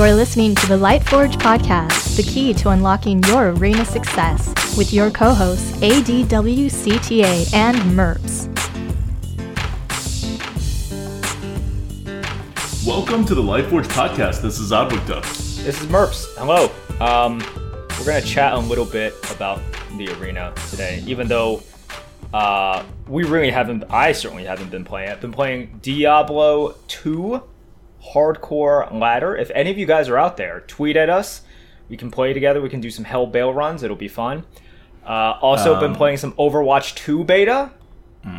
You're listening to the Lightforge podcast, the key to unlocking your arena success, with your co hosts ADWCTA and MERPS. Welcome to the Lightforge podcast. This is Adwicta. This is Merps. Hello. Um, we're gonna chat a little bit about the arena today, even though uh, we really haven't. I certainly haven't been playing. I've been playing Diablo 2 Hardcore Ladder. If any of you guys are out there, tweet at us. We can play together. We can do some Hell Baal runs. It'll be fun. Uh, also, been playing some Overwatch 2 beta.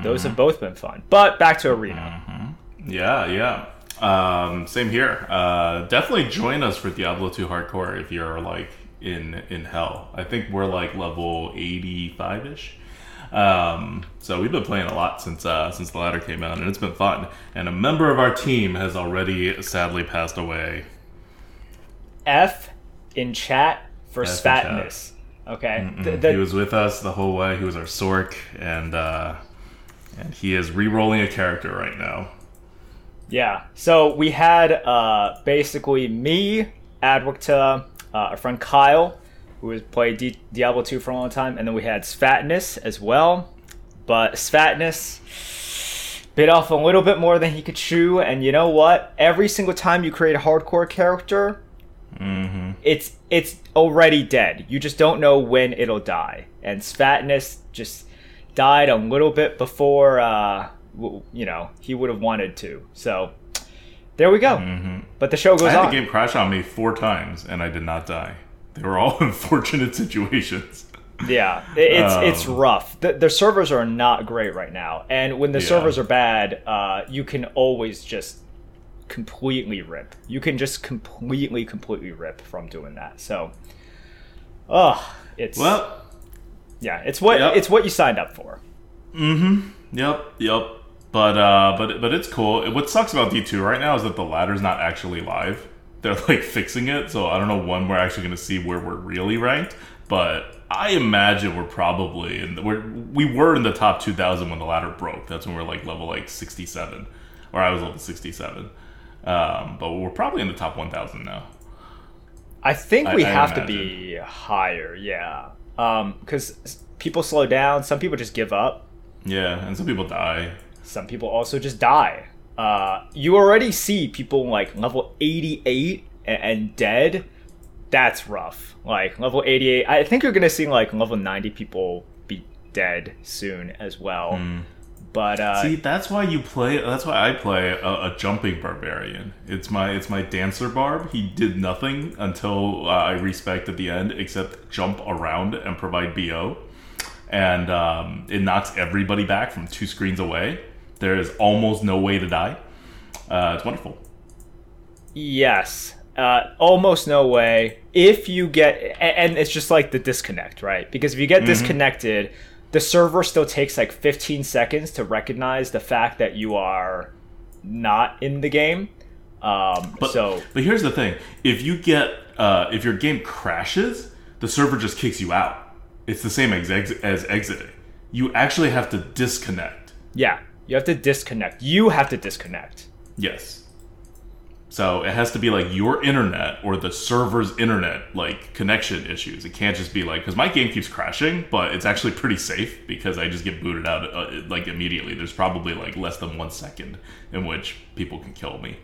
Those have both been fun. But back to arena. Yeah, yeah. Um, same here. Uh, definitely join us for Diablo 2 Hardcore if you're like in in hell. I think we're like level 85 ish. Um, so we've been playing a lot since uh, since the ladder came out, and it's been fun. And a member of our team has already sadly passed away. F in chat for F in Sfatness. Okay. The- he was with us the whole way. He was our Sorc, and uh, and he is re-rolling a character right now. Yeah. So we had uh, basically me, Adwicta, uh, our friend Kyle, who has played D- Diablo 2 for a long time, and then we had Sfatness as well. But Sfatness bit off a little bit more than he could chew, and you know what? Every single time you create a hardcore character, it's it's already dead. You just don't know when it'll die. And Sfatness just died a little bit before uh, w- you know he would have wanted to. So there we go. But the show goes I had on. the game crash on me four times, and I did not die. They were all unfortunate situations. Yeah, it- it's it's Um, rough. The, the servers are not great right now, and when the Yeah. servers are bad, uh, you can always just completely rip. You can just completely, completely rip from doing that. So, oh, it's Well, yeah, it's what Yep. it's what you signed up for. Mm-hmm. Yep, yep. But uh, but but it's cool. What sucks about D two right now is that the ladder's not actually live. They're like fixing it, so I don't know when we're actually going to see where we're really ranked. But I imagine we're probably in the, we're, we were in the top two thousand when the ladder broke. That's when we're like level like sixty seven, or I was level sixty seven. Um, but we're probably in the top one thousand now. I think I- we I have to be higher, yeah, because people slow down. Some people just give up. Yeah, and some people die. Some people also just die. Uh, you already see people like level 88 and, and dead. That's rough. Like level 88. I think you're gonna see like level 90 people be dead soon as well. But uh, See, that's why you play. That's why I play a, a jumping barbarian. It's my it's my dancer barb. He did nothing until uh, I respect at the end, except jump around and provide bo, and um, it knocks everybody back from two screens away. There is almost no way to die. Uh, it's wonderful. Yes. Uh, almost no way. If you get, and it's just like the disconnect, right? Because if you get disconnected, the server still takes like 15 seconds to recognize the fact that you are not in the game. Um, But so but here's the thing: if you get uh, if your game crashes, the server just kicks you out. It's the same as, ex- as exiting. You actually have to disconnect. yeah, you have to disconnect. You have to disconnect. Yes. So it has to be like your internet or the server's internet like connection issues. It can't just be like because my game keeps crashing, but it's actually pretty safe because I just get booted out uh, like immediately. There's probably like less than one second in which people can kill me.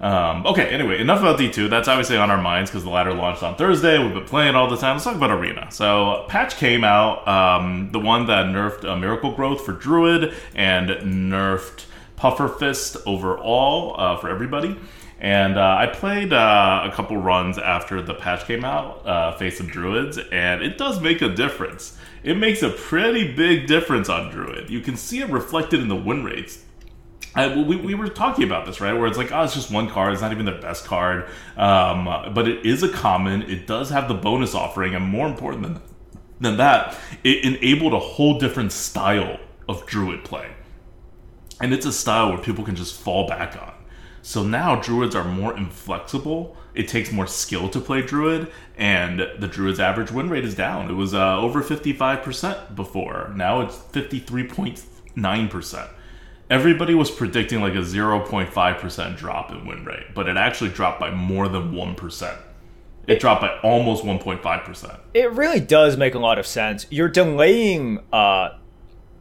Um, okay, anyway, enough about D2. That's obviously on our minds because the ladder launched on Thursday. We've been playing all the time. Let's talk about Arena. So, patch came out, um, the one that nerfed uh, Miracle Growth for Druid and nerfed Puffer Fist overall uh, for everybody. And uh, I played uh, a couple runs after the patch came out, uh, Face of Druids, and it does make a difference. It makes a pretty big difference on Druid. You can see it reflected in the win rates. I, we, we were talking about this, right? Where it's like, oh, it's just one card. It's not even the best card. Um, but it is a common. It does have the bonus offering. And more important than, than that, it enabled a whole different style of druid play. And it's a style where people can just fall back on. So now druids are more inflexible. It takes more skill to play druid, and the druid's average win rate is down. It was uh, over 55% before. Now it's 53.9%. everybody was predicting like a 0.5% drop in win rate, but it actually dropped by more than 1%. It, dropped by almost 1.5%. It really does make a lot of sense. You're delaying uh,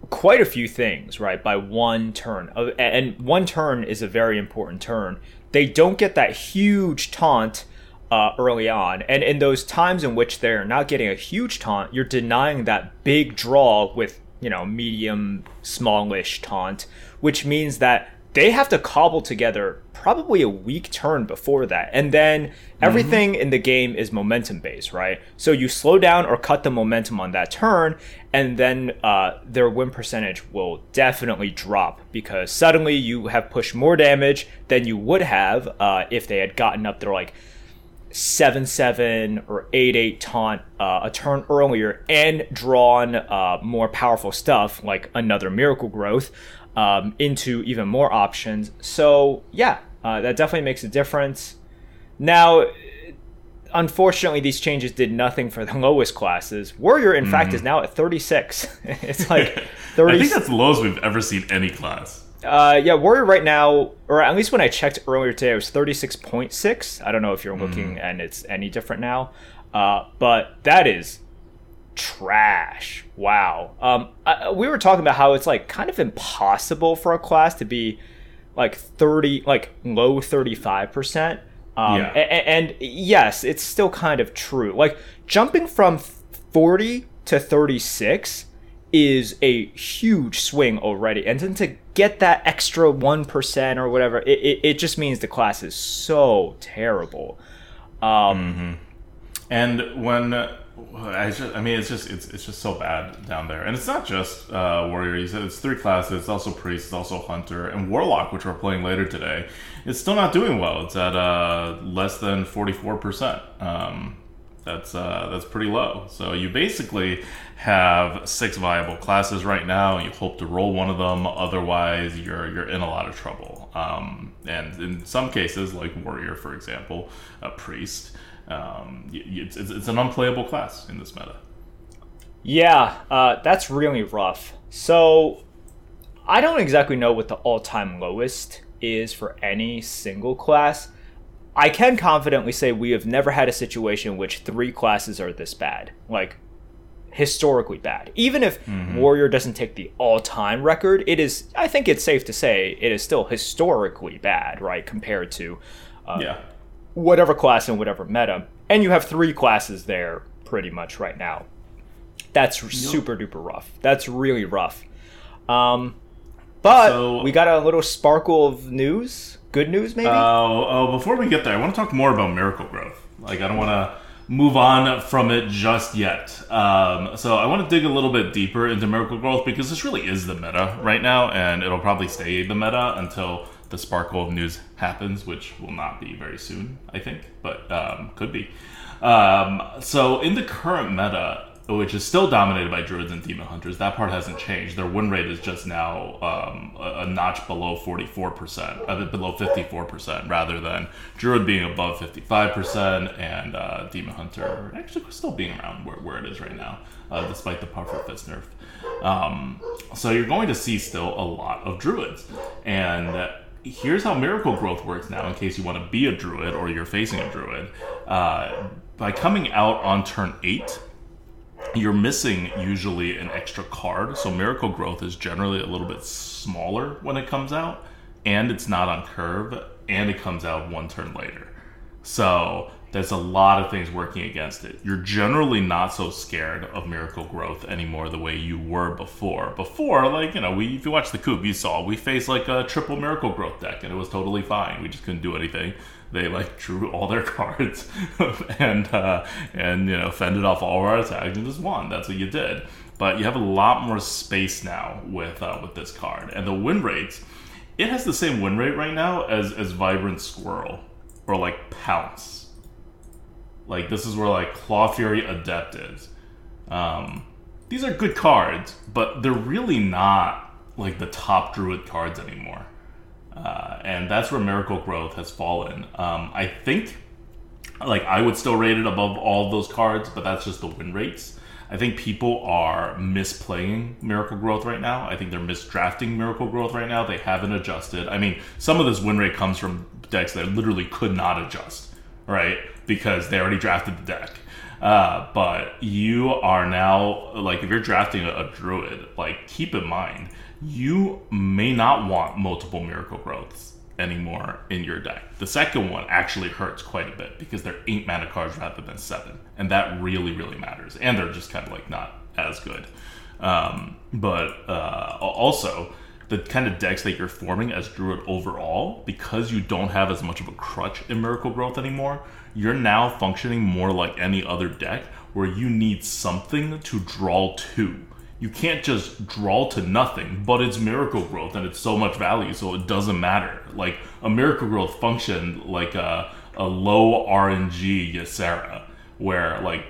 quite a few things, right, by one turn. Uh, and one turn is a very important turn. They don't get that huge taunt uh, early on. And in those times in which they're not getting a huge taunt, you're denying that big draw with, you know, medium, smallish taunt, which means that they have to cobble together probably a weak turn before that. And then everything mm-hmm. in the game is momentum based, right? So you slow down or cut the momentum on that turn, and then uh, their win percentage will definitely drop because suddenly you have pushed more damage than you would have uh, if they had gotten up there like 7 7 or 8 8 taunt uh, a turn earlier and drawn uh, more powerful stuff like another miracle growth um, into even more options. So yeah, uh, that definitely makes a difference. Now, unfortunately, these changes did nothing for the lowest classes. Warrior, in mm. fact, is mm-hmm. now at 36. it's like 30. I think that's the lowest we've ever seen any class. Uh, yeah, Warrior right now, or at least when I checked earlier today, it was 36.6. I don't know if you're looking mm. and it's any different now. Uh, but that is trash. Wow. Um, I, we were talking about how it's like kind of impossible for a class to be like 30, like low 35%. Um, yeah. and, and yes, it's still kind of true. Like jumping from 40 to 36 is a huge swing already. And then to get that extra 1% or whatever, it, it, it just means the class is so terrible. Um, mm-hmm. And when I just, I mean, it's just, it's, it's just so bad down there, and it's not just uh, warrior. You said it's three classes. It's also priest. It's also hunter and warlock, which we're playing later today. It's still not doing well. It's at uh, less than forty four percent. Um, that's uh, that's pretty low. So you basically have six viable classes right now. And you hope to roll one of them. Otherwise, you're you're in a lot of trouble. Um, and in some cases, like warrior, for example, a priest um, it's, it's, it's, an unplayable class in this meta. Yeah, uh, that's really rough. So I don't exactly know what the all-time lowest is for any single class. I can confidently say we have never had a situation in which three classes are this bad. Like historically bad. Even if mm-hmm. Warrior doesn't take the all-time record, it is I think it's safe to say it is still historically bad, right, compared to uh, yeah whatever class and whatever meta. And you have three classes there pretty much right now. That's yep. super duper rough. That's really rough. Um, but so, we got a little sparkle of news. Good news, maybe. Oh, oh! Before we get there, I want to talk more about Miracle Growth. Like, I don't want to move on from it just yet. Um, so I want to dig a little bit deeper into Miracle Growth because this really is the meta right now, and it'll probably stay the meta until the sparkle of news happens, which will not be very soon, I think, but um, could be. Um, so in the current meta, which is still dominated by druids and demon hunters, that part hasn't changed. Their win rate is just now um, a, a, notch below 44%, uh, below 54%, rather than druid being above 55% and uh, demon hunter actually still being around where, where it is right now, uh, despite the puffer fist nerf. Um, so you're going to see still a lot of druids. And here's how miracle growth works now in case you want to be a druid or you're facing a druid. Uh, by coming out on turn 8 you're missing usually an extra card. So miracle growth is generally a little bit smaller when it comes out and it's not on curve and it comes out one turn later. So there's a lot of things working against it. You're generally not so scared of miracle growth anymore the way you were before. Before, like, you know, we if you watch the coop, you saw we faced like a triple miracle growth deck and it was totally fine. We just couldn't do anything. They like drew all their cards and uh, and you know fended off all our attacks and just won. That's what you did. But you have a lot more space now with uh, with this card and the win rates. It has the same win rate right now as as Vibrant Squirrel or like Pounce like this is where like Claw Fury Adept is. Um, these are good cards, but they're really not like the top Druid cards anymore. Uh, and that's where Miracle Growth has fallen. Um, I think, like, I would still rate it above all those cards, but that's just the win rates. I think people are misplaying Miracle Growth right now. I think they're misdrafting Miracle Growth right now. They haven't adjusted. I mean, some of this win rate comes from decks that literally could not adjust, right? Because they already drafted the deck. Uh, but you are now like if you're drafting a, a, druid, like keep in mind you may not want multiple miracle growths anymore in your deck. The second one actually hurts quite a bit because they're eight mana cards rather than seven, and that really really matters. And they're just kind of like not as good. Um, but uh, also the kind of decks that you're forming as druid overall because you don't have as much of a crutch in miracle growth anymore you're now functioning more like any other deck where you need something to draw to. You can't just draw to nothing, but it's miracle growth and it's so much value, so it doesn't matter. Like a miracle growth function like a, a low RNG Ysera, where like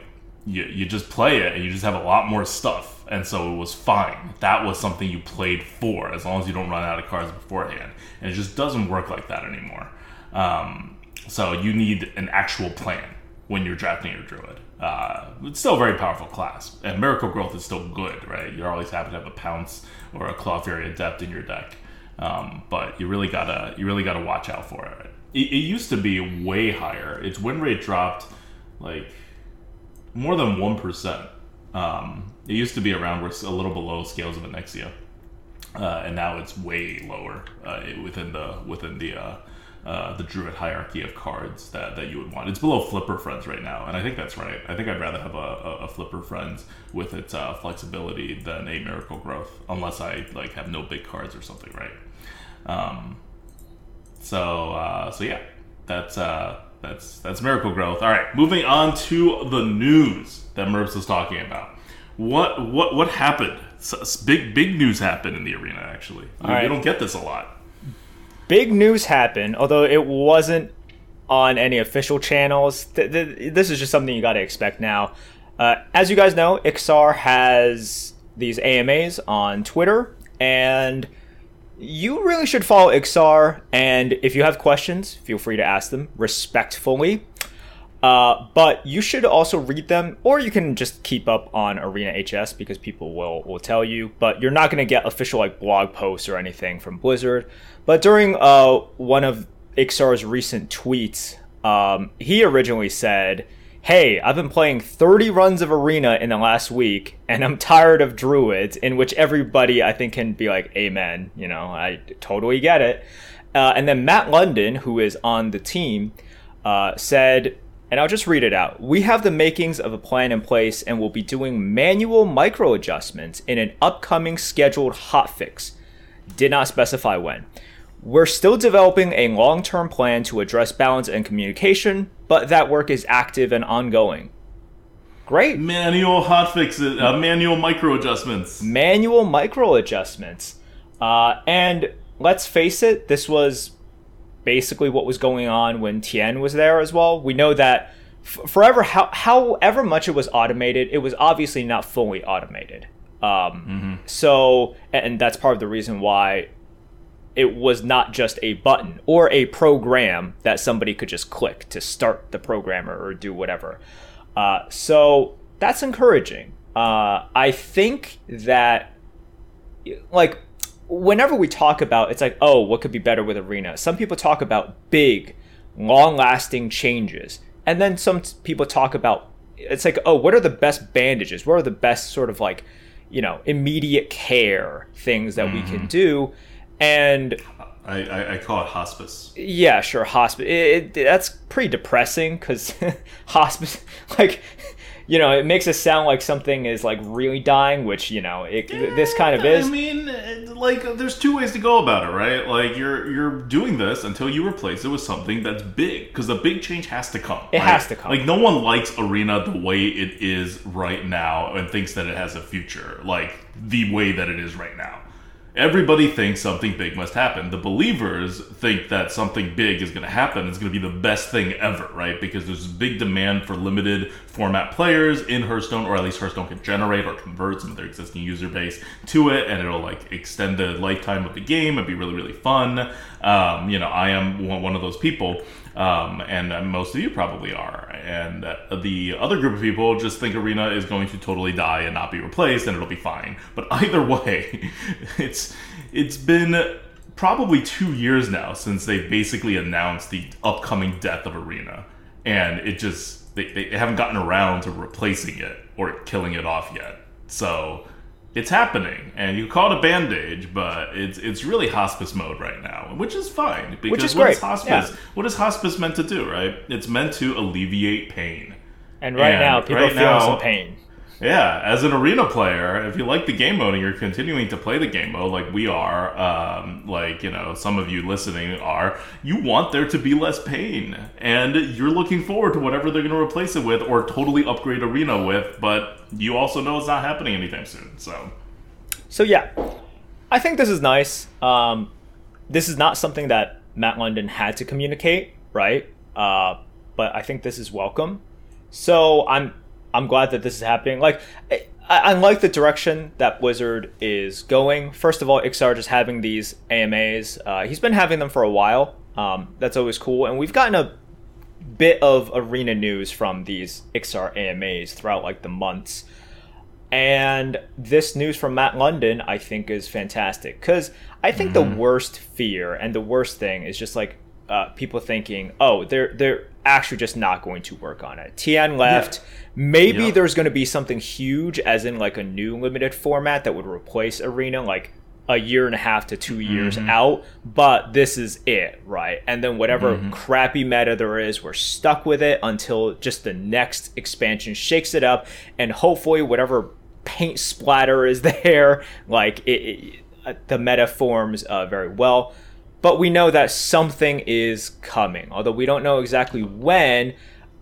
you, you just play it and you just have a lot more stuff, and so it was fine. That was something you played for, as long as you don't run out of cards beforehand. And it just doesn't work like that anymore. Um, so you need an actual plan when you're drafting your druid. Uh, it's still a very powerful class, and Miracle Growth is still good, right? You're always happy to have a Pounce or a Claw Fury Adept in your deck, um, but you really gotta you really gotta watch out for it. it. It used to be way higher. Its win rate dropped like more than one percent. Um, it used to be around where a little below scales of Onyxia, uh, and now it's way lower uh, within the within the uh, the druid hierarchy of cards that, that you would want. It's below Flipper Friends right now, and I think that's right. I think I'd rather have a, a, a Flipper Friends with its uh, flexibility than a Miracle Growth, unless I like have no big cards or something, right? Um, so uh, so yeah, that's uh, that's that's Miracle Growth. All right, moving on to the news that Merps was talking about. What what what happened? big big news happened in the arena. Actually, you, right. you don't get this a lot big news happened, although it wasn't on any official channels. Th- th- this is just something you got to expect now. Uh, as you guys know, Iksar has these AMAs on Twitter, and you really should follow Iksar. And if you have questions, feel free to ask them respectfully. Uh, but you should also read them, or you can just keep up on Arena HS because people will will tell you. But you're not going to get official like blog posts or anything from Blizzard. But during uh, one of Iksar's recent tweets, um, he originally said, Hey, I've been playing 30 runs of Arena in the last week, and I'm tired of Druids, in which everybody, I think, can be like, Amen. You know, I totally get it. Uh, and then Matt London, who is on the team, uh, said, and I'll just read it out. We have the makings of a plan in place and will be doing manual micro adjustments in an upcoming scheduled hotfix. Did not specify when. We're still developing a long term plan to address balance and communication, but that work is active and ongoing. Great. Manual hotfixes, uh, manual micro adjustments. Manual micro adjustments. Uh, and let's face it, this was basically what was going on when Tien was there as well. We know that f- forever, how, however much it was automated, it was obviously not fully automated. Um, mm-hmm. So, and that's part of the reason why it was not just a button or a program that somebody could just click to start the programmer or do whatever. Uh, so that's encouraging. Uh, I think that, like, whenever we talk about it's like, oh, what could be better with Arena? Some people talk about big, long lasting changes. And then some people talk about it's like, oh, what are the best bandages? What are the best sort of like, you know, immediate care things that mm-hmm. we can mm-hmm. do? And I, I, I, call it hospice. Yeah, sure, hospice. It, it, that's pretty depressing because hospice, like, you know, it makes it sound like something is like really dying, which you know, it, yeah, this kind of is. I mean, like, there's two ways to go about it, right? Like, you're you're doing this until you replace it with something that's big, because the big change has to come. It right? has to come. Like, no one likes Arena the way it is right now and thinks that it has a future, like the way that it is right now. Everybody thinks something big must happen. The believers think that something big is going to happen. It's going to be the best thing ever, right? Because there's big demand for limited format players in Hearthstone, or at least Hearthstone can generate or convert some of their existing user base to it, and it'll like extend the lifetime of the game and be really, really fun. Um, you know, I am one of those people. Um, and uh, most of you probably are. And uh, the other group of people just think Arena is going to totally die and not be replaced, and it'll be fine. But either way, it's it's been probably two years now since they basically announced the upcoming death of Arena, and it just they, they haven't gotten around to replacing it or killing it off yet. So it's happening, and you call it a bandage, but it's it's really hospice mode right now, which is fine because Which is what great, is hospice? yeah. What is hospice meant to do? Right? It's meant to alleviate pain. And right And now, people right are feeling now- some pain. Yeah, as an arena player, if you like the game mode and you're continuing to play the game mode like we are, um, like you know some of you listening are, you want there to be less pain, and you're looking forward to whatever they're going to replace it with or totally upgrade arena with. But you also know it's not happening anytime soon. So So yeah, I think this is nice. Um, this is not something that Matt London had to communicate, right? Uh, but I think this is welcome. So I'm I'm glad that this is happening. Like I, I like the direction that Blizzard is going. First of all, Iksar just having these AMAs. Uh, he's been having them for a while. Um, that's always cool, and we've gotten a bit of arena news from these Iksar AMAs throughout like the months. And this news from Matt London, I think, is fantastic because I think the worst fear and the worst thing is just like uh, people thinking, oh, they're they're actually just not going to work on it. Tien left. Maybe Yeah. there's going to be something huge, as in like a new limited format that would replace Arena, like a year and a half to two years out. But this is it, right? And then whatever crappy meta there is, we're stuck with it until just the next expansion shakes it up, and hopefully whatever paint splatter is there, like it, it uh, the meta forms uh, very well. But we know that something is coming, although we don't know exactly when.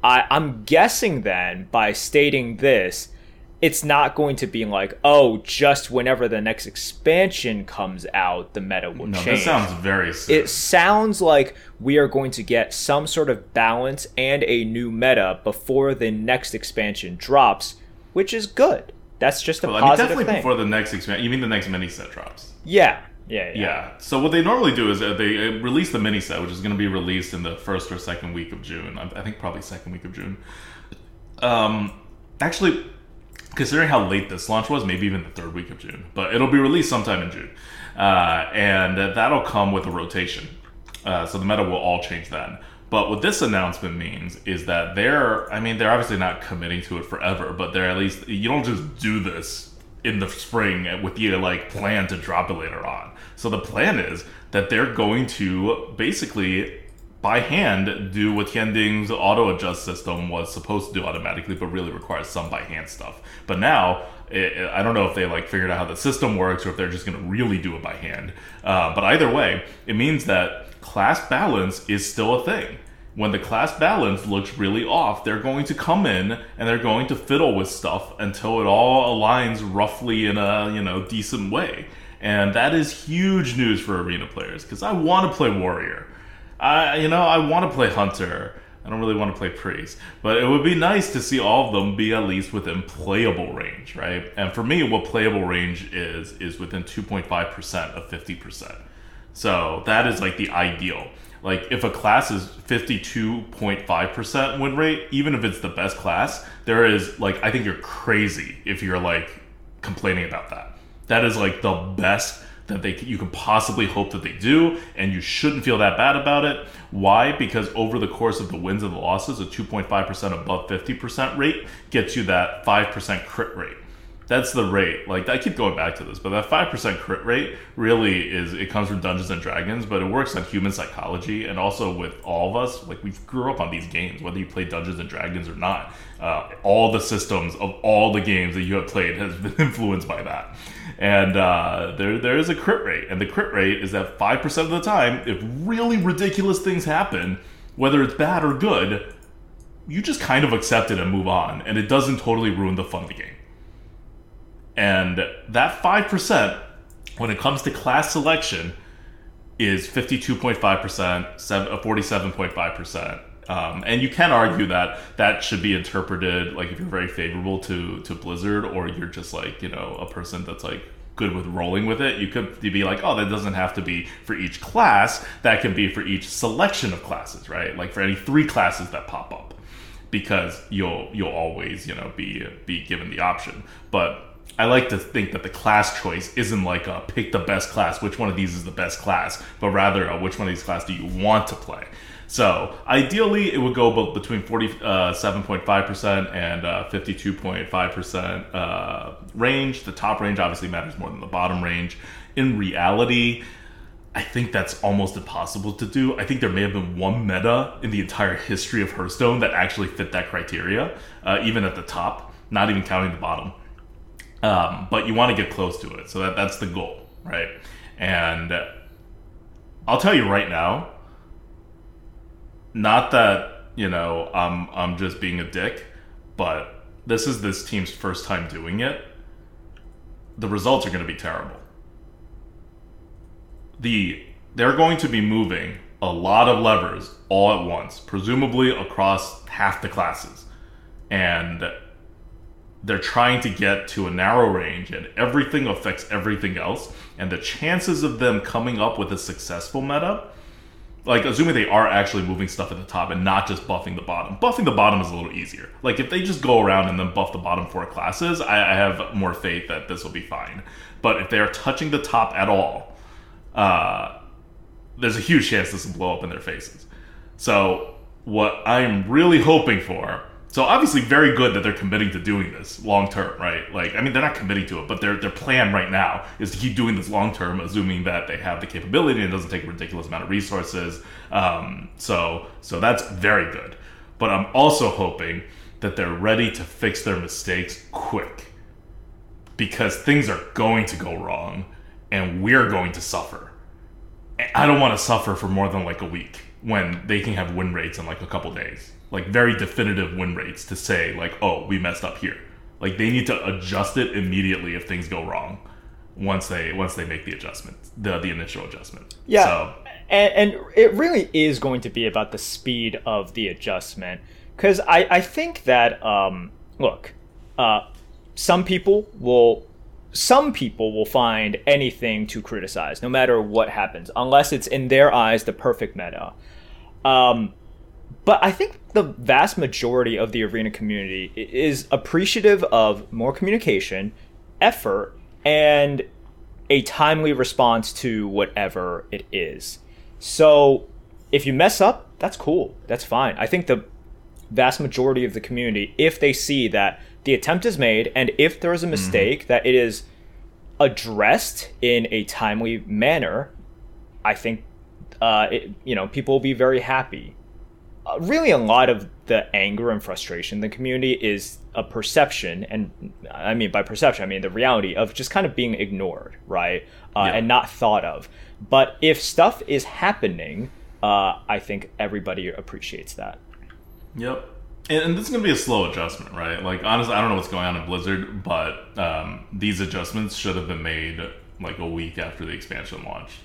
I, I'm guessing then by stating this, it's not going to be like, oh, just whenever the next expansion comes out, the meta will no, change this sounds very soon. it sounds like we are going to get some sort of balance and a new meta before the next expansion drops, which is good. That's just a Well, I mean, definitely thing. before the next expansion. You mean the next mini set drops? yeah, yeah, yeah, Yeah. So what they normally do is uh, they uh, release the mini set, which is going to be released in the first or second week of June. I think probably second week of June. Um, actually, considering how late this launch was, maybe even the third week of June. But it'll be released sometime in June, uh, and that'll come with a rotation. Uh, so the meta will all change then. But what this announcement means is that they're, I mean, they're obviously not committing to it forever, but they're at least, you don't just do this in the spring with the like plan to drop it later on. So the plan is that they're going to basically by hand do what Tianding's auto adjust system was supposed to do automatically, but really requires some by hand stuff. But now, it, I don't know if they like figured out how the system works or if they're just going to really do it by hand. Uh, but either way, it means that class balance is still a thing. When the class balance looks really off, they're going to come in and they're going to fiddle with stuff until it all aligns roughly in a you know decent way. And that is huge news for arena players because I want to play warrior. I you know I want to play hunter. I don't really want to play priest, but it would be nice to see all of them be at least within playable range, right? And for me, what playable range is is within 2.5 percent of 50 percent. So that is like the ideal. Like if a class is 52.5% win rate, even if it's the best class, there is like I think you're crazy if you're like complaining about that. That is like the best that they you can possibly hope that they do and you shouldn't feel that bad about it. Why? Because over the course of the wins and the losses, a 2.5% above 50% rate gets you that 5% crit rate that's the rate. Like I keep going back to this, but that five percent crit rate really is it comes from Dungeons and Dragons, but it works on human psychology and also with all of us. Like we've grew up on these games, whether you play Dungeons and Dragons or not. Uh, all the systems of all the games that you have played has been influenced by that. And uh, there there is a crit rate, and the crit rate is that five percent of the time, if really ridiculous things happen, whether it's bad or good, you just kind of accept it and move on, and it doesn't totally ruin the fun of the game. And that 5%, when it comes to class selection, is 52.5%, uh, 47.5%. Um, and you can argue that that should be interpreted like if you're very favorable to, to Blizzard or you're just like, you know, a person that's like good with rolling with it, you could be like, oh, that doesn't have to be for each class. That can be for each selection of classes, right? Like for any three classes that pop up, because you'll you'll always you know be be given the option. But I like to think that the class choice isn't like a pick the best class, which one of these is the best class, but rather a, which one of these class do you want to play. So ideally, it would go between 47.5% uh, and uh, 52.5% uh, range. The top range obviously matters more than the bottom range. In reality, I think that's almost impossible to do. I think there may have been one meta in the entire history of Hearthstone that actually fit that criteria, uh, even at the top, not even counting the bottom. Um, but you want to get close to it, so that that's the goal, right? And I'll tell you right now, not that you know I'm I'm just being a dick, but this is this team's first time doing it. The results are going to be terrible. The they're going to be moving a lot of levers all at once, presumably across half the classes. And they're trying to get to a narrow range and everything affects everything else and the chances of them coming up with a successful meta like assuming they are actually moving stuff at the top and not just buffing the bottom. Buffing the bottom is a little easier. Like if they just go around and then buff the bottom four classes, I, I have more faith that this will be fine. But if they are touching the top at all, uh, there's a huge chance this will blow up in their faces. So what I'm really hoping for so obviously, very good that they're committing to doing this long term, right? Like, I mean, they're not committing to it, but their their plan right now is to keep doing this long term, assuming that they have the capability and it doesn't take a ridiculous amount of resources. Um, so so that's very good. But I'm also hoping that they're ready to fix their mistakes quick, because things are going to go wrong, and we're going to suffer. I don't want to suffer for more than like a week when they can have win rates in like a couple days like very definitive win rates to say like, oh, we messed up here. Like they need to adjust it immediately if things go wrong once they once they make the adjustment, the the initial adjustment. Yeah. So, and, and it really is going to be about the speed of the adjustment because I, I think that um, look uh, some people will some people will find anything to criticize no matter what happens unless it's in their eyes the perfect meta um, but I think the vast majority of the arena community is appreciative of more communication, effort, and a timely response to whatever it is. So if you mess up, that's cool. That's fine. I think the vast majority of the community, if they see that the attempt is made and if there is a mm-hmm. mistake, mm-hmm. that it is addressed in a timely manner, I think uh, it, you know people will be very happy really a lot of the anger and frustration in the community is a perception and i mean by perception i mean the reality of just kind of being ignored right uh, yeah. and not thought of. But if stuff is happening uh, i think everybody appreciates that. Yep. And, and this is going to be a slow adjustment right? Like honestly i don't know what's going on in blizzard but um, these adjustments should have been made like a week after the expansion launched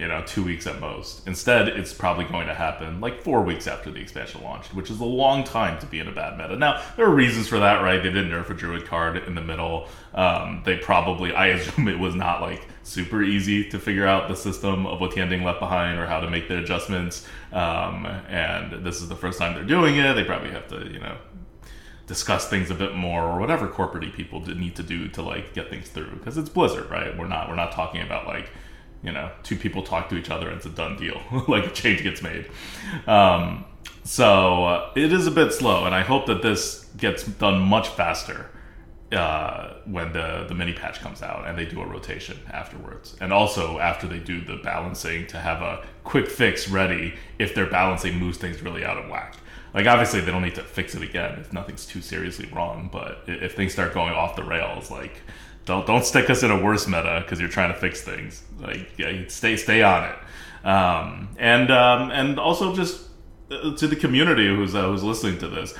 you know, two weeks at most. Instead, it's probably going to happen like four weeks after the expansion launched, which is a long time to be in a bad meta. Now, there are reasons for that, right? They didn't nerf a druid card in the middle. Um, they probably, I assume it was not like super easy to figure out the system of what Tianding left behind or how to make the adjustments. Um, and this is the first time they're doing it. They probably have to, you know, discuss things a bit more or whatever corporate people need to do to like get things through because it's blizzard right we're not we're not talking about like you know, two people talk to each other and it's a done deal. like a change gets made. Um, so uh, it is a bit slow, and I hope that this gets done much faster uh, when the the mini patch comes out and they do a rotation afterwards, and also after they do the balancing to have a quick fix ready if their balancing moves things really out of whack. Like obviously they don't need to fix it again if nothing's too seriously wrong, but if things start going off the rails, like don't don't stick us in a worse meta because you're trying to fix things. Like yeah, stay stay on it, um, and um, and also just uh, to the community who's uh, who's listening to this,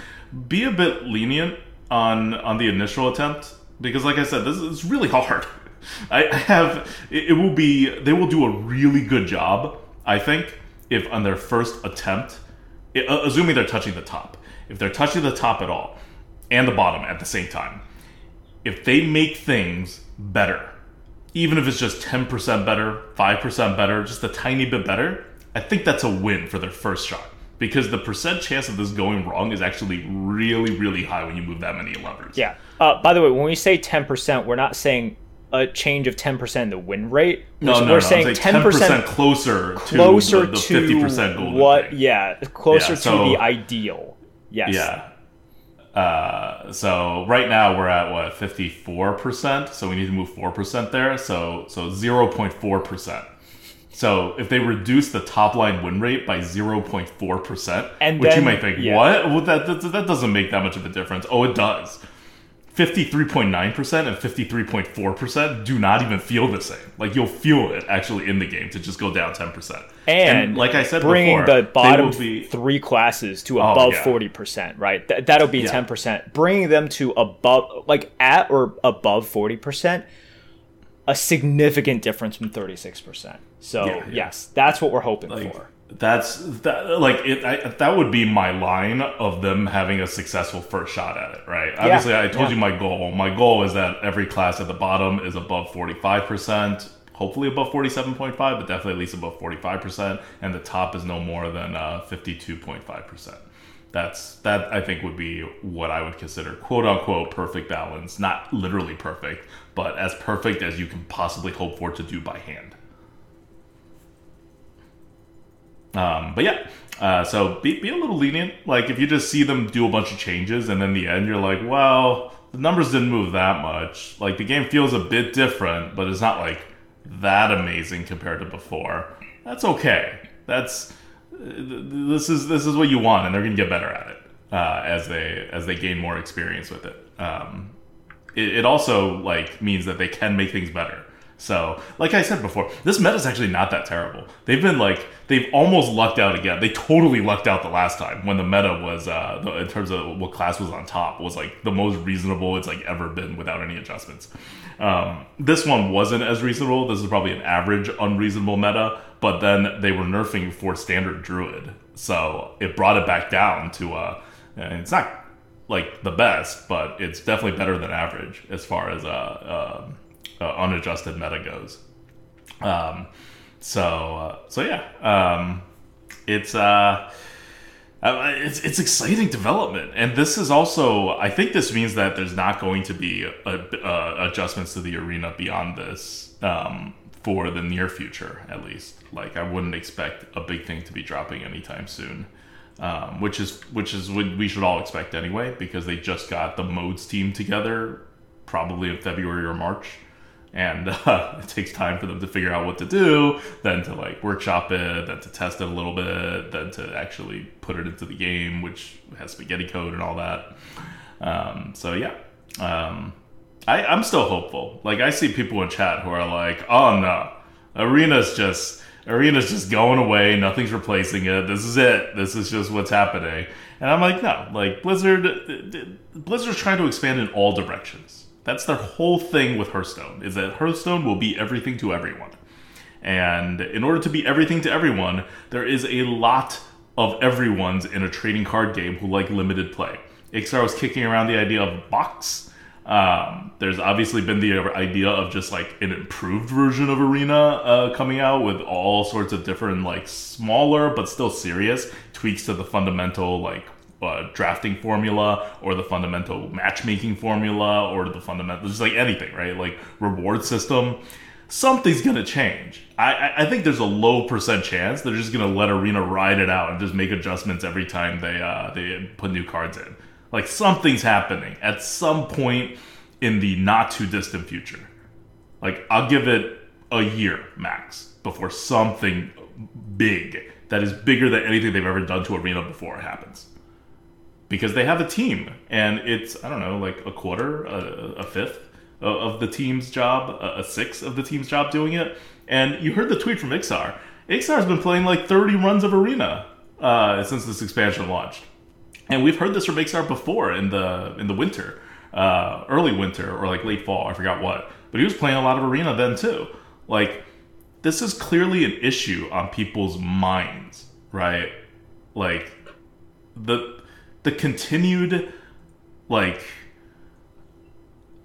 be a bit lenient on on the initial attempt because, like I said, this is really hard. I have it, will be they will do a really good job. I think if on their first attempt, uh, assuming they're touching the top, if they're touching the top at all and the bottom at the same time if they make things better even if it's just 10% better, 5% better, just a tiny bit better, I think that's a win for their first shot. Because the percent chance of this going wrong is actually really, really high when you move that many levers. Yeah. Uh, by the way, when we say 10%, we're not saying a change of 10% in the win rate. No, we're, no, we're no. saying I'm 10%, 10% closer, closer to the, the to 50% golden what, thing. yeah, closer Yeah, so- to the ideal. Yes. Yeah. Uh, so right now we're at what 54%, so we need to move 4% there. So so 0.4%. So if they reduce the top line win rate by 0.4%, And which you might think, yeah. what? Well, that, that that doesn't make that much of a difference. Oh, it does. 53.9% and 53.4% do not even feel the same. Like you'll feel it actually in the game to just go down 10%. And, like I said bringing before, the bottom be- three classes to Oh, above yeah. 40%, right? Th- that'll be Yeah. 10%. Bringing them to above, like at or above 40%, a significant difference from 36%. So, yeah. yes, that's what we're hoping like for. That's that like it I, that would be my line of them having a successful first shot at it right? Obviously i told yeah. you my goal. My goal is that every class at the bottom is above 45% hopefully above 47.5 but definitely at least above 45% and the top is no more than uh, 52.5% that's that i think would be what i would consider quote unquote perfect balance. Not literally perfect but as perfect as you can possibly hope for to do by hand Um, but yeah, uh, so be, be a little lenient. Like if you just see them do a bunch of changes and then the end you're like, well, the numbers didn't move that much. Like the game feels a bit different, but it's not like that amazing compared to before. That's okay. That's uh, this is this is what you want, and they're gonna get better at it uh, as they as they gain more experience with it. Um, it, it also like means that they can make things better. So, like I said before, this meta is actually not that terrible. They've been like they've almost lucked out again. They totally lucked out the last time when the meta was uh, in terms of what class was on top was like the most reasonable it's like ever been without any adjustments. Um, this one wasn't as reasonable. This is probably an average unreasonable meta, but then they were nerfing for standard druid, so it brought it back down to uh, it's not like the best, but it's definitely better than average as far as uh, uh, uh, unadjusted meta goes. Um, so uh, so yeah, um, it's uh, uh, it's it's exciting development, and this is also I think this means that there's not going to be a, uh, adjustments to the arena beyond this um, for the near future, at least. Like I wouldn't expect a big thing to be dropping anytime soon. Um, which is which is what we should all expect anyway, because they just got the modes team together, probably in February or March, and uh, it takes time for them to figure out what to do, then to like workshop it, then to test it a little bit, then to actually put it into the game, which has spaghetti code and all that. Um, so yeah, um, I, I'm still hopeful. Like I see people in chat who are like, "Oh no, arena's just." Arena's just going away. Nothing's replacing it. This is it. This is just what's happening. And I'm like, no. Like Blizzard, Blizzard's trying to expand in all directions. That's their whole thing with Hearthstone. Is that Hearthstone will be everything to everyone. And in order to be everything to everyone, there is a lot of everyone's in a trading card game who like limited play. Iksar was kicking around the idea of box. Um, there's obviously been the idea of just like an improved version of Arena uh, coming out with all sorts of different, like smaller but still serious tweaks to the fundamental, like uh, drafting formula or the fundamental matchmaking formula or the fundamental, just like anything, right? Like reward system. Something's gonna change. I, I, think there's a low percent chance they're just gonna let Arena ride it out and just make adjustments every time they uh, they put new cards in. Like something's happening at some point in the not too distant future. Like I'll give it a year max before something big that is bigger than anything they've ever done to Arena before happens. Because they have a team, and it's I don't know, like a quarter, a, a fifth of, the team's job, a, a sixth of the team's job doing it. And you heard the tweet from Iksar. Iksar's been playing like 30 runs of Arena uh, since this expansion launched and we've heard this from Iksar before in the in the winter, uh, early winter or like late fall. I forgot what, but he was playing a lot of arena then too. Like this is clearly an issue on people's minds, right? Like the the continued like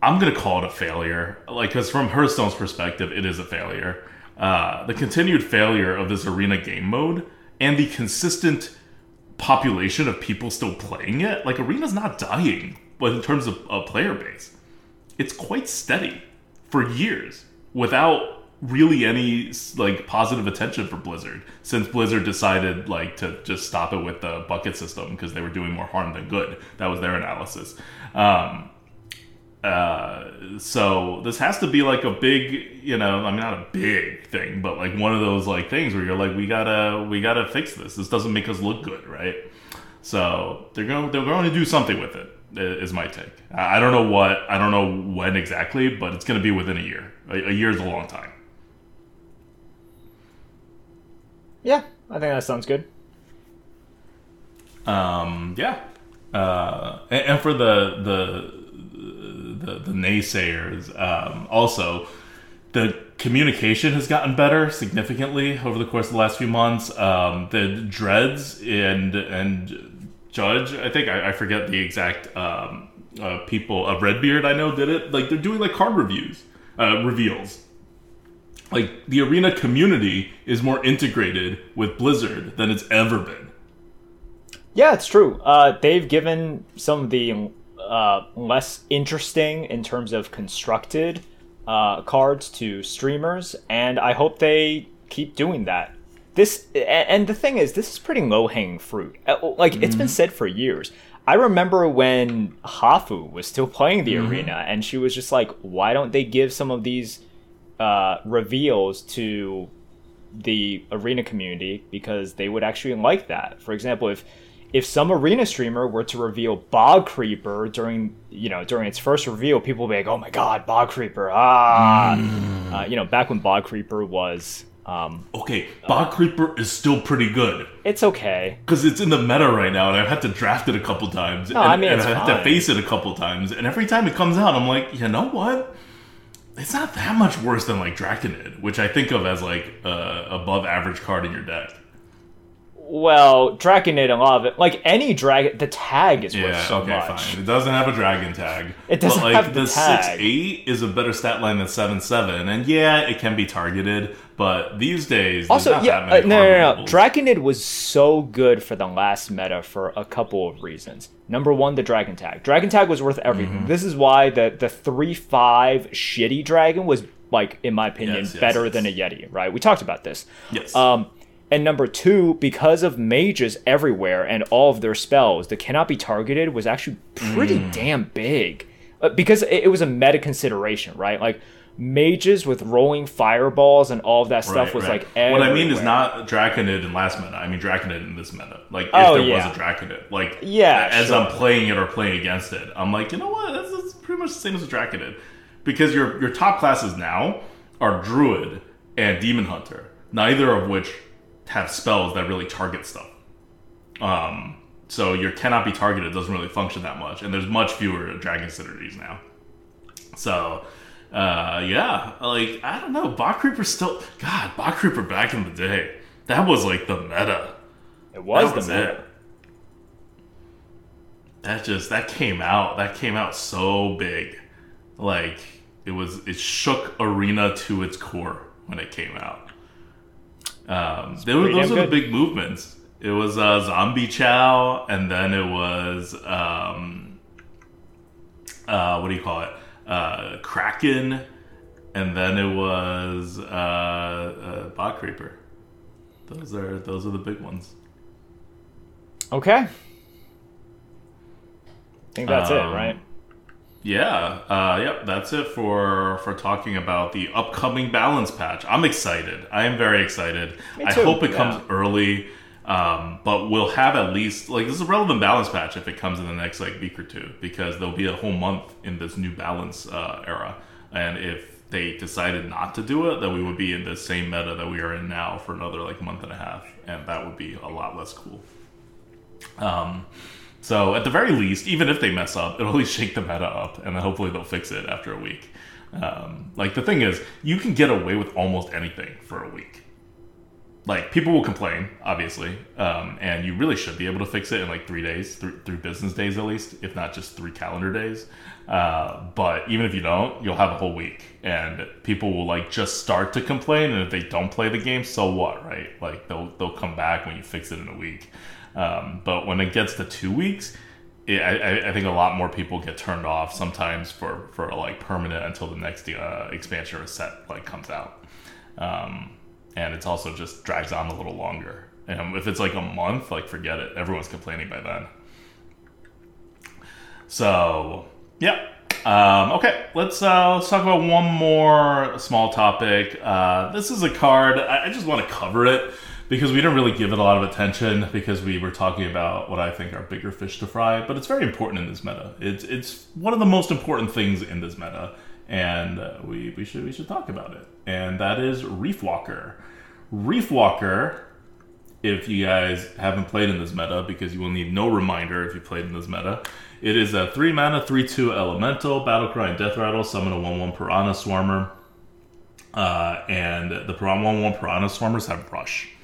I'm gonna call it a failure. Like, because from Hearthstone's perspective, it is a failure. Uh, the continued failure of this arena game mode and the consistent population of people still playing it. Like, arena's not dying, but in terms of a player base, it's quite steady for years without really any like positive attention for Blizzard since Blizzard decided like to just stop it with the bucket system because they were doing more harm than good. That was their analysis. Um, uh, so this has to be like a big, you know, I mean not a big thing, but like one of those like things where you're like, we gotta, we gotta fix this. This doesn't make us look good, right? So they're going, they're going to do something with it. Is my take. I don't know what, I don't know when exactly, but it's going to be within a year. A, a year is a long time. Yeah, I think that sounds good. Um, yeah, uh, and, and, for the the the, the naysayers, um, also the communication has gotten better significantly over the course of the last few months. Um, the dreads and and Judge, I think I, I forget the exact um, uh, people. of Redbeard, I know did it. Like they're doing like card reviews, uh, reveals like the arena community is more integrated with Blizzard than it's ever been. Yeah, it's true. Uh, they've given some of the uh, less interesting in terms of constructed uh, cards to streamers, and I hope they keep doing that. This and the thing is, this is pretty low hanging fruit. Uh, like mm-hmm. it's been mm-hmm. said for years. I remember when Hafu was still playing the mm-hmm. arena, and she was just like, "Why don't they give some of these?" Uh, reveals to the arena community because they would actually like that. For example, if if some arena streamer were to reveal Bog Creeper during you know during its first reveal, people would be like, "Oh my God, Bog Creeper!" Ah, mm. uh, you know, back when Bog Creeper was. Um, okay, Bog uh, Creeper is still pretty good. It's okay because it's in the meta right now, and I've had to draft it a couple times. No, and, I mean, and I've had to face it a couple times, and every time it comes out, I'm like, you know what? It's not that much worse than like Draconid, which I think of as like uh, above average card in your deck. Well, Draconid, a lot of it, like any dragon, the tag is worth yeah, so okay, much. Fine. It doesn't have a dragon tag. It doesn't but, like, have the, the tag. six eight is a better stat line than seven seven, and yeah, it can be targeted. But these days, also yeah, uh, no, no, no, Draconid was so good for the last meta for a couple of reasons. Number one, the dragon tag. Dragon tag was worth everything. Mm-hmm. This is why the the three five shitty dragon was like, in my opinion, yes, yes, better yes. than a yeti. Right? We talked about this. Yes. Um, and number two, because of mages everywhere and all of their spells, that cannot be targeted was actually pretty mm. damn big. Uh, because it, it was a meta consideration, right? Like mages with rolling fireballs and all of that stuff right, was right. like everywhere. what I mean is not Draconid in last meta. I mean Draconid in this meta. Like if oh, there yeah. was a Draconid, like yeah, as sure. I'm playing it or playing against it, I'm like, you know what? That's, that's pretty much the same as a Draconid, because your your top classes now are Druid and Demon Hunter, neither of which have spells that really target stuff. Um, so your cannot be targeted doesn't really function that much, and there's much fewer Dragon synergies now. So uh, yeah, like I don't know, Bog Creeper still. God, Bog Creeper back in the day, that was like the meta. It was, that was the meta. It. That just that came out. That came out so big, like it was. It shook Arena to its core when it came out. Um, they were, those were the big movements. It was uh, Zombie Chow, and then it was um, uh, what do you call it? uh, Kraken, and then it was uh, uh, Bog Creeper. Those are those are the big ones. Okay. I think that's um, it, right? Yeah, uh, yep, that's it for for talking about the upcoming balance patch. I'm excited. I am very excited. I hope it yeah. comes early. Um, but we'll have at least like this is a relevant balance patch if it comes in the next like week or two because there'll be a whole month in this new balance uh, era, and if they decided not to do it, then we would be in the same meta that we are in now for another like month and a half, and that would be a lot less cool. Um, so at the very least, even if they mess up, it'll at least shake the meta up, and then hopefully they'll fix it after a week. Um, like the thing is, you can get away with almost anything for a week like people will complain, obviously, um, and you really should be able to fix it in like three days, th- three business days at least, if not just three calendar days. Uh, but even if you don't, you'll have a whole week, and people will like just start to complain, and if they don't play the game, so what, right? Like they'll they'll come back when you fix it in a week. Um, but when it gets to two weeks, it, I, I think a lot more people get turned off sometimes for for like permanent until the next uh, expansion or set like comes out. Um, and it's also just drags on a little longer. And if it's like a month, like forget it. Everyone's complaining by then. So yeah. Um, okay, let's uh, let's talk about one more small topic. Uh, this is a card. I, I just want to cover it because we didn't really give it a lot of attention because we were talking about what I think are bigger fish to fry. But it's very important in this meta. It's it's one of the most important things in this meta, and uh, we we should we should talk about it. And that is Reef Walker. Reef Walker. If you guys haven't played in this meta, because you will need no reminder if you played in this meta, it is a 3 mana, 3 2 elemental, battle cry, and death rattle, summon a 1 1 piranha swarmer. Uh, and the piranha 1 1 piranha swarmers have brush.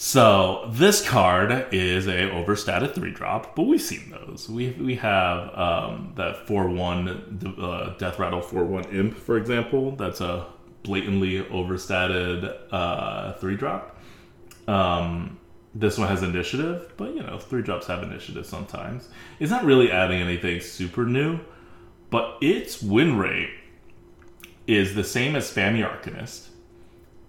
So this card is a overstated three drop, but we've seen those. We we have um, that four one uh, death rattle four one imp, for example. That's a blatantly overstated uh, three drop. Um, this one has initiative, but you know three drops have initiative sometimes. It's not really adding anything super new, but its win rate is the same as Spammy Arcanist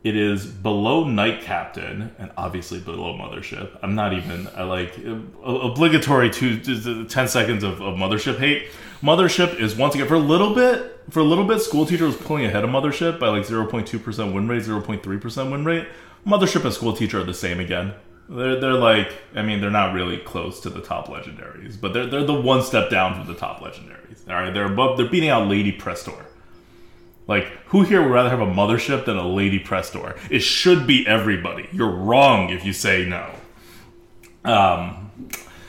it is below Knight Captain and obviously below Mothership. I'm not even I like obligatory to, 10 seconds of, of, Mothership hate. Mothership is once again for a little bit for a little bit School Teacher was pulling ahead of Mothership by like 0.2% win rate, 0.3% win rate. Mothership and School Teacher are the same again. They're, they're like I mean they're not really close to the top legendaries, but they're they're the one step down from the top legendaries. All right, they're above they're beating out Lady Prestor. Like, who here would rather have a mothership than a Lady Prestor? It should be everybody. You're wrong if you say no. Um,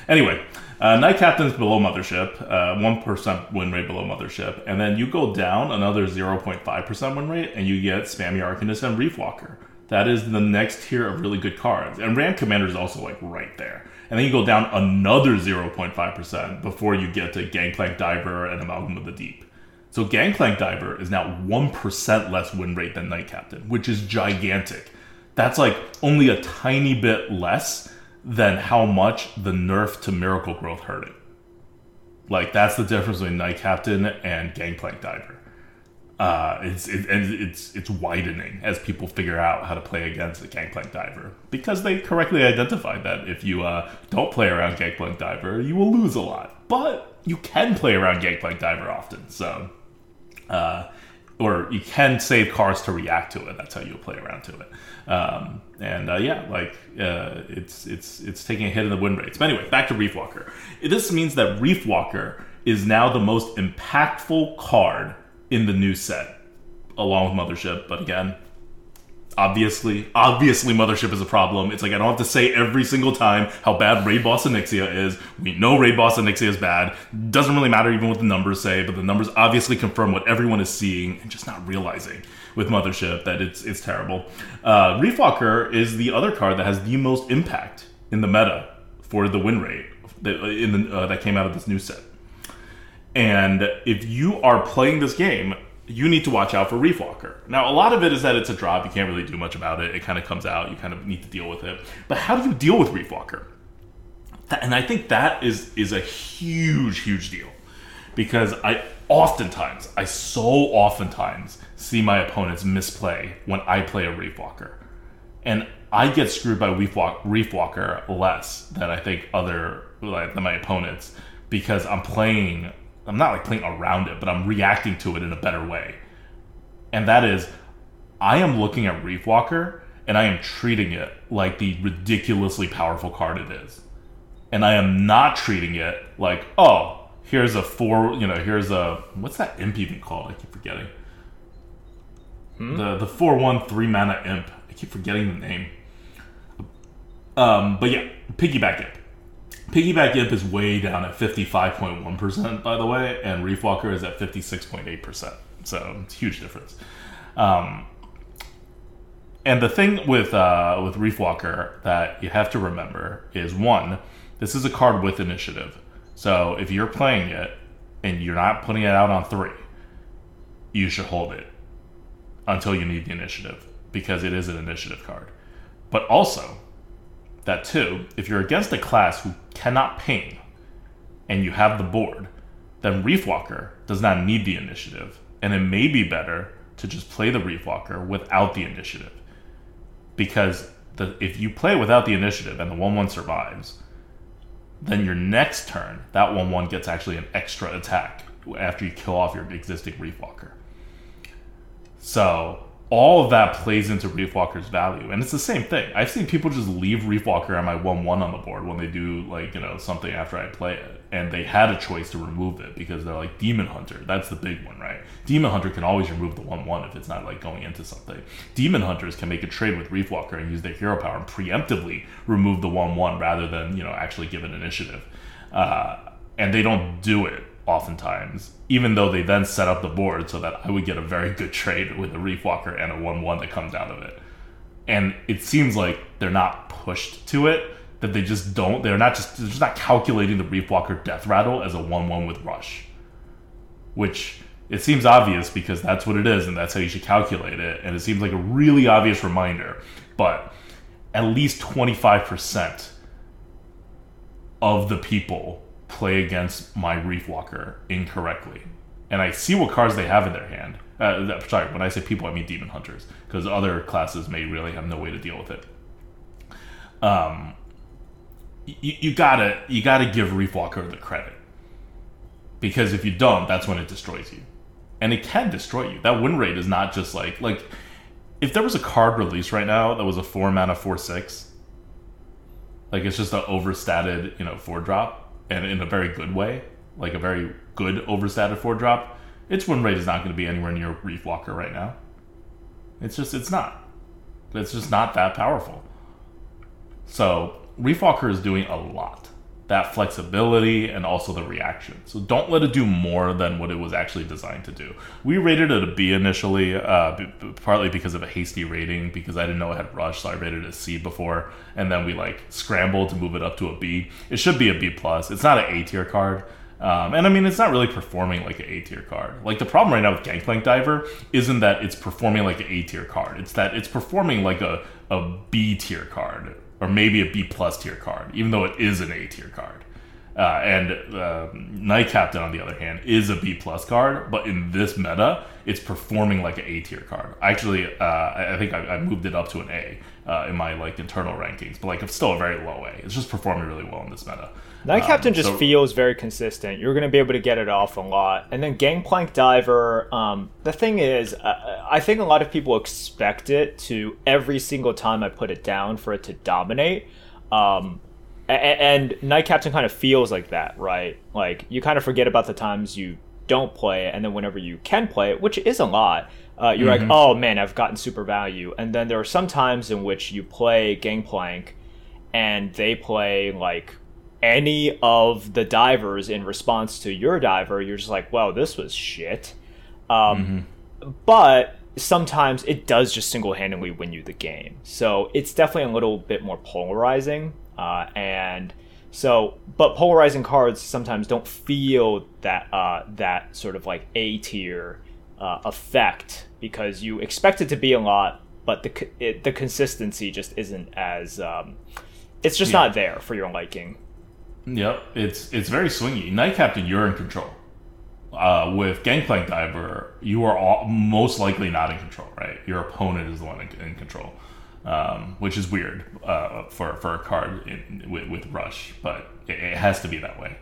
anyway, uh, Knight Captain's below Mothership, uh, 1% win rate below Mothership, and then you go down another 0.5% win rate, and you get Spammy Arcanist and Reef Walker. That is the next tier of really good cards. And Ram Commander is also like right there. And then you go down another 0.5% before you get to Gangplank Diver and Amalgam of the Deep. So Gangplank Diver is now 1% less win rate than Knight Captain, which is gigantic. That's like only a tiny bit less than how much the nerf to Miracle Growth hurt it. Like that's the difference between Knight Captain and Gangplank Diver. Uh, it's it, and it's it's widening as people figure out how to play against the Gangplank Diver because they correctly identified that if you uh, don't play around Gangplank Diver, you will lose a lot. But you can play around Gangplank Diver often, so uh, or you can save cards to react to it. That's how you play around to it. Um, and uh, yeah, like uh, it's it's it's taking a hit in the win rates. But anyway, back to Reef Walker. This means that Reef Walker is now the most impactful card in the new set, along with Mothership. But again, obviously, obviously, Mothership is a problem. It's like I don't have to say every single time how bad Raid Boss Onyxia is. We know Raid Boss Onyxia is bad. Doesn't really matter even what the numbers say, but the numbers obviously confirm what everyone is seeing and just not realizing with Mothership that it's it's terrible. Uh, Reefwalker is the other card that has the most impact in the meta for the win rate that in the, uh, that came out of this new set. And if you are playing this game you need to watch out for Reef Walker. Now, a lot of it is that it's a drop. You can't really do much about it. It kind of comes out. You kind of need to deal with it. But how do you deal with Reef Walker? And I think that is is a huge, huge deal because I oftentimes, I so oftentimes see my opponents misplay when I play a Reef Walker, and I get screwed by Reef, Walk, Reef Walker less than I think other like than my opponents because I'm playing I'm not like playing around it, but I'm reacting to it in a better way. And that is, I am looking at Reef Walker and I am treating it like the ridiculously powerful card it is. And I am not treating it like, oh, here's a four, you know, here's a, what's that imp even called? I keep forgetting. Hmm? The, the 4 1 3 mana imp. I keep forgetting the name. Um, but yeah, piggyback imp. Piggyback Imp is way down at 55.1%, by the way, and Reef Walker is at 56.8%. So it's a huge difference. Um, and the thing with uh, with Reef Walker that you have to remember is one, this is a card with initiative. So if you're playing it and you're not putting it out on three, you should hold it until you need the initiative because it is an initiative card. But also, that too, if you're against a class who cannot ping and you have the board, then Reef Walker does not need the initiative. And it may be better to just play the Reef Walker without the initiative. Because the, if you play without the initiative and the 1 1 survives, then your next turn, that 1 1 gets actually an extra attack after you kill off your existing Reef Walker. So all of that plays into Reef Walker's value. And it's the same thing. I've seen people just leave Reef Walker on my 1 1 on the board when they do, like, you know, something after I play it. And they had a choice to remove it because they're like, Demon Hunter. That's the big one, right? Demon Hunter can always remove the 1 1 if it's not, like, going into something. Demon Hunters can make a trade with Reef Walker and use their hero power and preemptively remove the 1 1 rather than, you know, actually give an initiative. Uh, and they don't do it oftentimes, even though they then set up the board so that I would get a very good trade with a Reef Walker and a 1 1 that comes out of it. And it seems like they're not pushed to it, that they just don't, they're not just, they're just not calculating the Reef Walker death rattle as a 1 1 with Rush. Which it seems obvious because that's what it is and that's how you should calculate it. And it seems like a really obvious reminder. But at least 25% of the people play against my Reef Walker incorrectly. And I see what cards they have in their hand. Uh, sorry, when I say people, I mean demon hunters, because other classes may really have no way to deal with it. Um, you, you gotta you gotta give Reef Walker the credit, because if you don't, that's when it destroys you, and it can destroy you. That win rate is not just like like if there was a card released right now that was a four mana four six, like it's just an overstated you know four drop and in a very good way, like a very good overstated four drop, its win rate is not going to be anywhere near Reef Walker right now. It's just, it's not. It's just not that powerful. So, Reef Walker is doing a lot. That flexibility and also the reaction. So, don't let it do more than what it was actually designed to do. We rated it a B initially, uh, b- partly because of a hasty rating, because I didn't know it had rush, so I rated it a C before, and then we like scrambled to move it up to a B. It should be a B plus. It's not an A tier card. Um, and I mean, it's not really performing like an A tier card. Like the problem right now with Gangplank Diver isn't that it's performing like an A tier card. It's that it's performing like a, a B tier card or maybe a B plus tier card, even though it is an A tier card. Uh, and uh, Knight Captain, on the other hand, is a B plus card, but in this meta, it's performing like an A tier card. Actually, uh, I, I think I, I, moved it up to an A uh, in my like internal rankings, but like it's still a very low A. It's just performing really well in this meta. Knight Captain um, just so, feels very consistent. You're going to be able to get it off a lot. And then Gangplank Diver, um, the thing is, uh, I think a lot of people expect it to every single time I put it down for it to dominate. Um, and, and Knight Captain kind of feels like that, right? Like you kind of forget about the times you don't play it, and then whenever you can play it, which is a lot, uh, you're mm-hmm. like, oh man, I've gotten super value. And then there are some times in which you play Gangplank, and they play like any of the divers in response to your diver, you're just like, wow, this was shit. Um, mm-hmm. But sometimes it does just single handedly win you the game. So it's definitely a little bit more polarizing. Uh, and so, but polarizing cards sometimes don't feel that uh, that sort of like A tier uh, effect because you expect it to be a lot, but the it, the consistency just isn't as um, it's just yeah. not there for your liking. Yep, it's it's very swingy. Knight Captain, you're in control. Uh, with Gangplank Diver, you are all, most likely not in control, right? Your opponent is the one in, in control, um, which is weird uh, for for a card in, with, with, Rush, but it, it, has to be that way.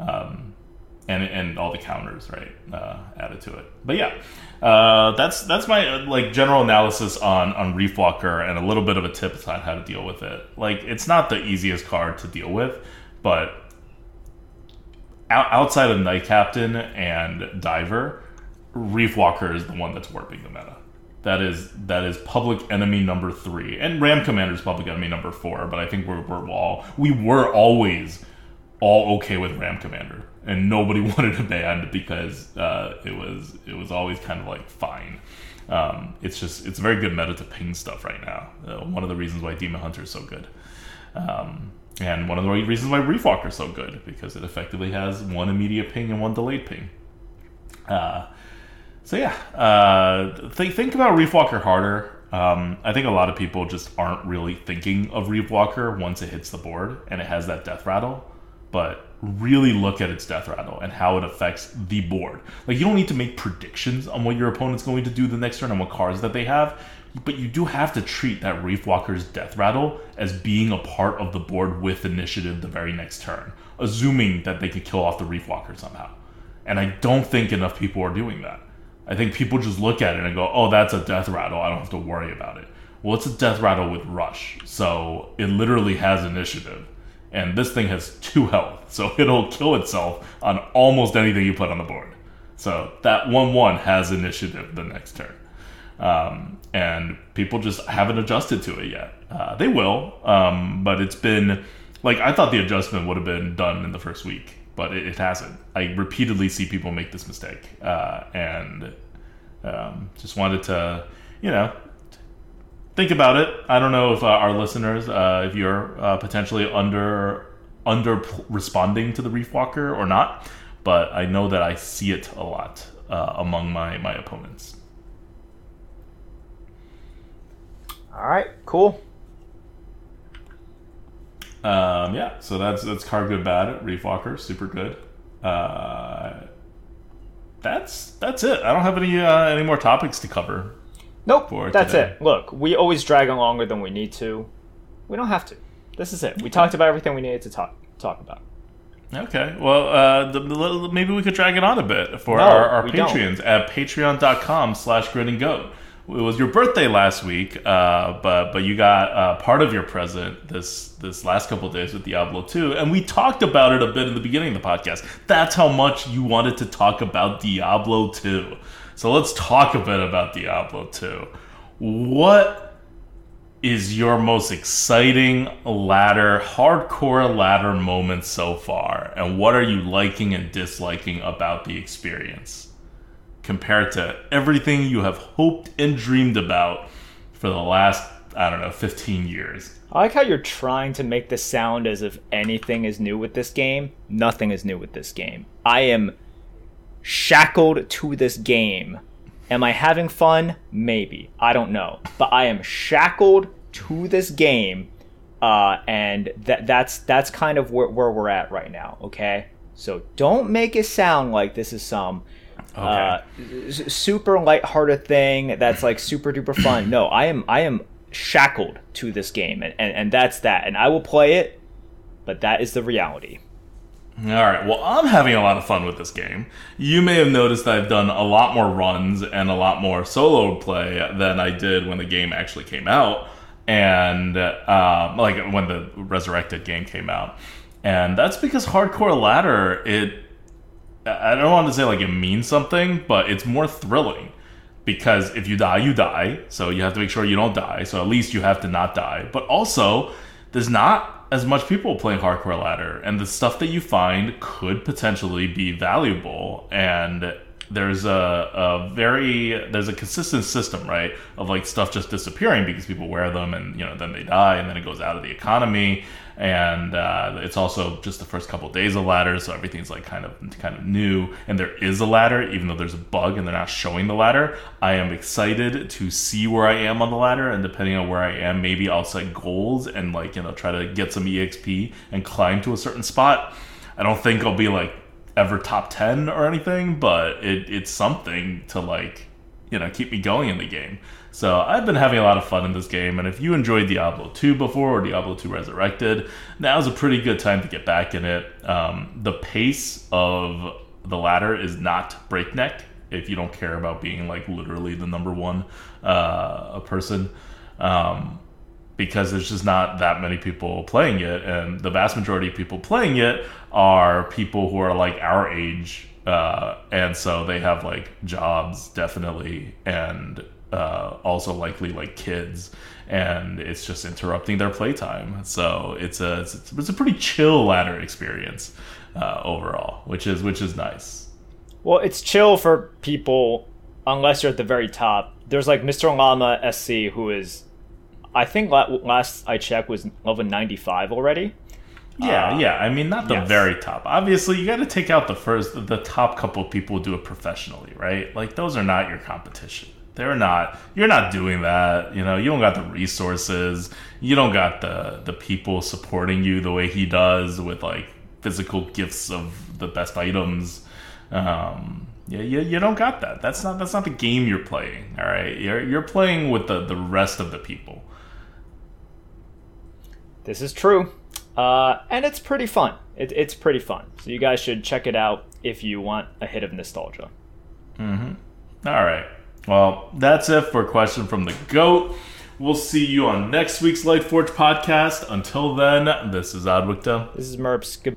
Um, and and all the counters, right, uh, added to it. But yeah, uh, that's that's my like general analysis on on Reef Walker and a little bit of a tip on how to deal with it. Like, it's not the easiest card to deal with but outside of Knight Captain and Diver, Reef Walker is the one that's warping the meta. That is that is public enemy number three, and Ram Commander is public enemy number four. But I think we're, we're all we were always all okay with Ram Commander, and nobody wanted to ban because uh, it was it was always kind of like fine. Um, it's just it's very good meta to ping stuff right now. Uh, one of the reasons why Demon Hunter is so good. Um, and one of the reasons why Reefwalker is so good because it effectively has one immediate ping and one delayed ping. Uh, so yeah, uh, think think about Reefwalker harder. Um, I think a lot of people just aren't really thinking of Reefwalker once it hits the board and it has that death rattle. But really look at its death rattle and how it affects the board. Like you don't need to make predictions on what your opponent's going to do the next turn and what cards that they have but you do have to treat that Reef Walker's death rattle as being a part of the board with initiative the very next turn, assuming that they could kill off the Reef Walker somehow. And I don't think enough people are doing that. I think people just look at it and go, oh, that's a death rattle. I don't have to worry about it. Well, it's a death rattle with rush. So it literally has initiative. And this thing has two health. So it'll kill itself on almost anything you put on the board. So that 1 1 has initiative the next turn. Um, and people just haven't adjusted to it yet. Uh, they will, um, but it's been like I thought the adjustment would have been done in the first week, but it, it hasn't. I repeatedly see people make this mistake, uh, and um, just wanted to, you know, think about it. I don't know if uh, our listeners, uh, if you're uh, potentially under under responding to the reef walker or not, but I know that I see it a lot uh, among my my opponents. All right, cool. Um, yeah, so that's that's card good bad Reef Walker, super good. Uh, that's that's it. I don't have any uh, any more topics to cover. Nope, that's today. it. Look, we always drag on longer than we need to. We don't have to. This is it. We talked about everything we needed to talk talk about. Okay. Well, uh, the, maybe we could drag it on a bit for no, our, our Patreons don't. at patreon.com slash grinninggoat it was your birthday last week, uh, but but you got uh, part of your present this this last couple days with Diablo 2, and we talked about it a bit in the beginning of the podcast. That's how much you wanted to talk about Diablo 2. So let's talk a bit about Diablo 2. What is your most exciting ladder, hardcore ladder moment so far, and what are you liking and disliking about the experience? Compared to everything you have hoped and dreamed about for the last, I don't know, 15 years. I like how you're trying to make this sound as if anything is new with this game. Nothing is new with this game. I am shackled to this game. Am I having fun? Maybe. I don't know. But I am shackled to this game. Uh, and that that's that's kind of where, where we're at right now, okay? So don't make it sound like this is some Okay. Uh, super lighthearted thing that's like super duper fun. No, I am I am shackled to this game, and, and, and that's that. And I will play it, but that is the reality. All right. Well, I'm having a lot of fun with this game. You may have noticed I've done a lot more runs and a lot more solo play than I did when the game actually came out, and uh, like when the Resurrected game came out. And that's because Hardcore Ladder it I don't want to say like it means something, but it's more thrilling because if you die, you die. So you have to make sure you don't die. So at least you have to not die. But also, there's not as much people playing hardcore ladder, and the stuff that you find could potentially be valuable. And there's a, a very there's a consistent system, right, of like stuff just disappearing because people wear them, and you know then they die, and then it goes out of the economy and uh, it's also just the first couple of days of ladder, so everything's like kind of kind of new. And there is a ladder, even though there's a bug and they're not showing the ladder. I am excited to see where I am on the ladder, and depending on where I am, maybe I'll set goals and like you know try to get some exp and climb to a certain spot. I don't think I'll be like ever top ten or anything, but it, it's something to like you know keep me going in the game. So I've been having a lot of fun in this game, and if you enjoyed Diablo 2 before or Diablo 2 Resurrected, now's a pretty good time to get back in it. Um, the pace of the ladder is not breakneck if you don't care about being like literally the number one uh, person. Um, because there's just not that many people playing it, and the vast majority of people playing it are people who are like our age, uh, and so they have like jobs definitely, and uh, also likely like kids, and it's just interrupting their playtime. So it's a it's, it's a pretty chill ladder experience uh, overall, which is which is nice. Well, it's chill for people unless you're at the very top. There's like Mr. Llama SC who is, I think last I checked was level 95 already. Yeah, Uh, yeah. I mean, not the yes. very top. Obviously, you got to take out the first, the top couple people who do it professionally, right? Like those are not your competition. They're not. You're not doing that. You know, you don't got the resources. You don't got the the people supporting you the way he does with like physical gifts of the best items. Um, yeah, you, you don't got that. That's not that's not the game you're playing. All right, you're you're playing with the the rest of the people. This is true. Uh, and it's pretty fun. It, it's pretty fun. So you guys should check it out if you want a hit of nostalgia. All right. Well, that's it for a question from the GOAT. We'll see you on next week's Lightforge podcast. Until then, this is ADWCTA. This is Merps. Good.